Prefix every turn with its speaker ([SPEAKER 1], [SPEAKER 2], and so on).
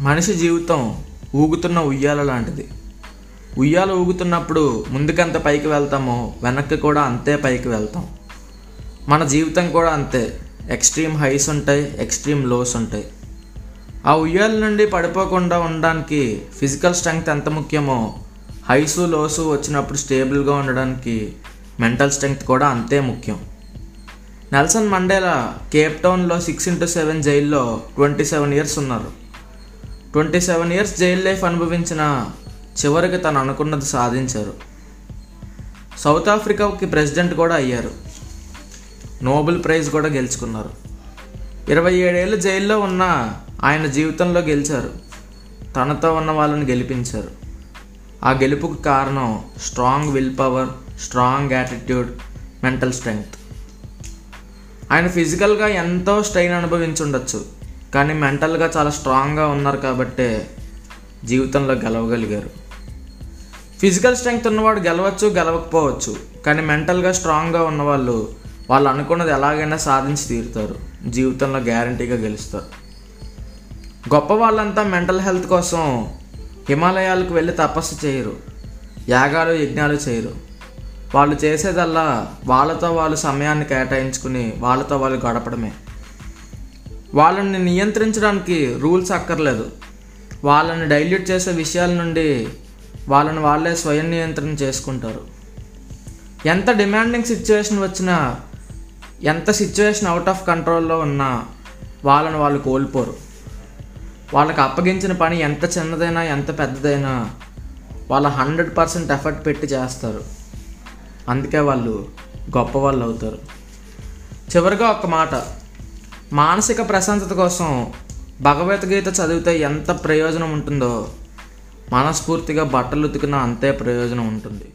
[SPEAKER 1] మనిషి జీవితం ఊగుతున్న ఉయ్యాల లాంటిది. ఉయ్యాల ఊగుతున్నప్పుడు ముందుకెంత పైకి వెళ్తామో వెనక్కి కూడా అంతే పైకి వెళ్తాం. మన జీవితం కూడా అంతే. ఎక్స్ట్రీమ్ హైస్ ఉంటాయి ఎక్స్ట్రీమ్ లోస్ ఉంటాయి. ఆ ఉయ్యాల నుండి పడిపోకుండా ఉండడానికి ఫిజికల్ స్ట్రెంగ్త్ ఎంత ముఖ్యమో హైసు లోసు వచ్చినప్పుడు స్టేబుల్గా ఉండడానికి మెంటల్ స్ట్రెంగ్త్ కూడా అంతే ముఖ్యం. నెల్సన్ మండేలా కేప్ టౌన్లో సిక్స్ ఇంటూ సెవెన్ జైల్లో ట్వంటీ సెవెన్ ఇయర్స్ ఉన్నారు. Twenty seven years jail life అనుభవించిన చివరికి తను అనుకున్నది సాధించారు. సౌత్ ఆఫ్రికాకి ప్రెసిడెంట్ కూడా అయ్యారు. నోబెల్ ప్రైజ్ కూడా గెలుచుకున్నారు. ఇరవై ఏడేళ్ళు జైల్లో ఉన్న ఆయన జీవితంలో గెలిచారు. తనతో ఉన్న వాళ్ళని గెలిపించారు. ఆ గెలుపుకు కారణం strong will power strong attitude mental strength. ఆయన ఫిజికల్గా ఎంతో స్ట్రెయిన్ అనుభవించుండొచ్చు. కానీ మెంటల్గా చాలా స్ట్రాంగ్గా ఉన్నారు కాబట్టే జీవితంలో గెలవగలిగారు. ఫిజికల్ స్ట్రెంగ్త్ ఉన్నవాడు గెలవచ్చు గెలవకపోవచ్చు కానీ మెంటల్గా స్ట్రాంగ్గా ఉన్నవాళ్ళు వాళ్ళు అనుకున్నది ఎలాగైనా సాధించి తీరుతారు. జీవితంలో గ్యారంటీగా గెలుస్తారు. గొప్ప వాళ్ళంతా మెంటల్ హెల్త్ కోసం హిమాలయాలకు వెళ్ళి తపస్సు చేయరు యాగాలు యజ్ఞాలు చేయరు. వాళ్ళు చేసేదల్లా వాళ్ళతో వాళ్ళు సమయాన్ని కేటాయించుకుని వాళ్ళతో వాళ్ళు గడపడమే. వాళ్ళని నియంత్రించడానికి రూల్స్ అక్కర్లేదు. వాళ్ళని డైల్యూట్ చేసే విషయాల నుండి వాళ్ళని వాళ్ళే స్వయం నియంత్రణ చేసుకుంటారు. ఎంత డిమాండింగ్ సిచ్యువేషన్ వచ్చినా ఎంత సిచ్యువేషన్ అవుట్ ఆఫ్ కంట్రోల్లో ఉన్నా వాళ్ళని వాళ్ళు కోల్పోరు. వాళ్ళకి అప్పగించిన పని ఎంత చిన్నదైనా ఎంత పెద్దదైనా వాళ్ళు హండ్రెడ్ పర్సెంట్ ఎఫర్ట్ పెట్టి చేస్తారు. అందుకే వాళ్ళు గొప్ప వాళ్ళు అవుతారు. చివరిగా ఒక మాట మానసిక ప్రశాంతత కోసం భగవద్గీత చదివితే ఎంత ప్రయోజనం ఉంటుందో మనస్ఫూర్తిగా బట్టలు ఉతికినా అంతే ప్రయోజనం ఉంటుంది.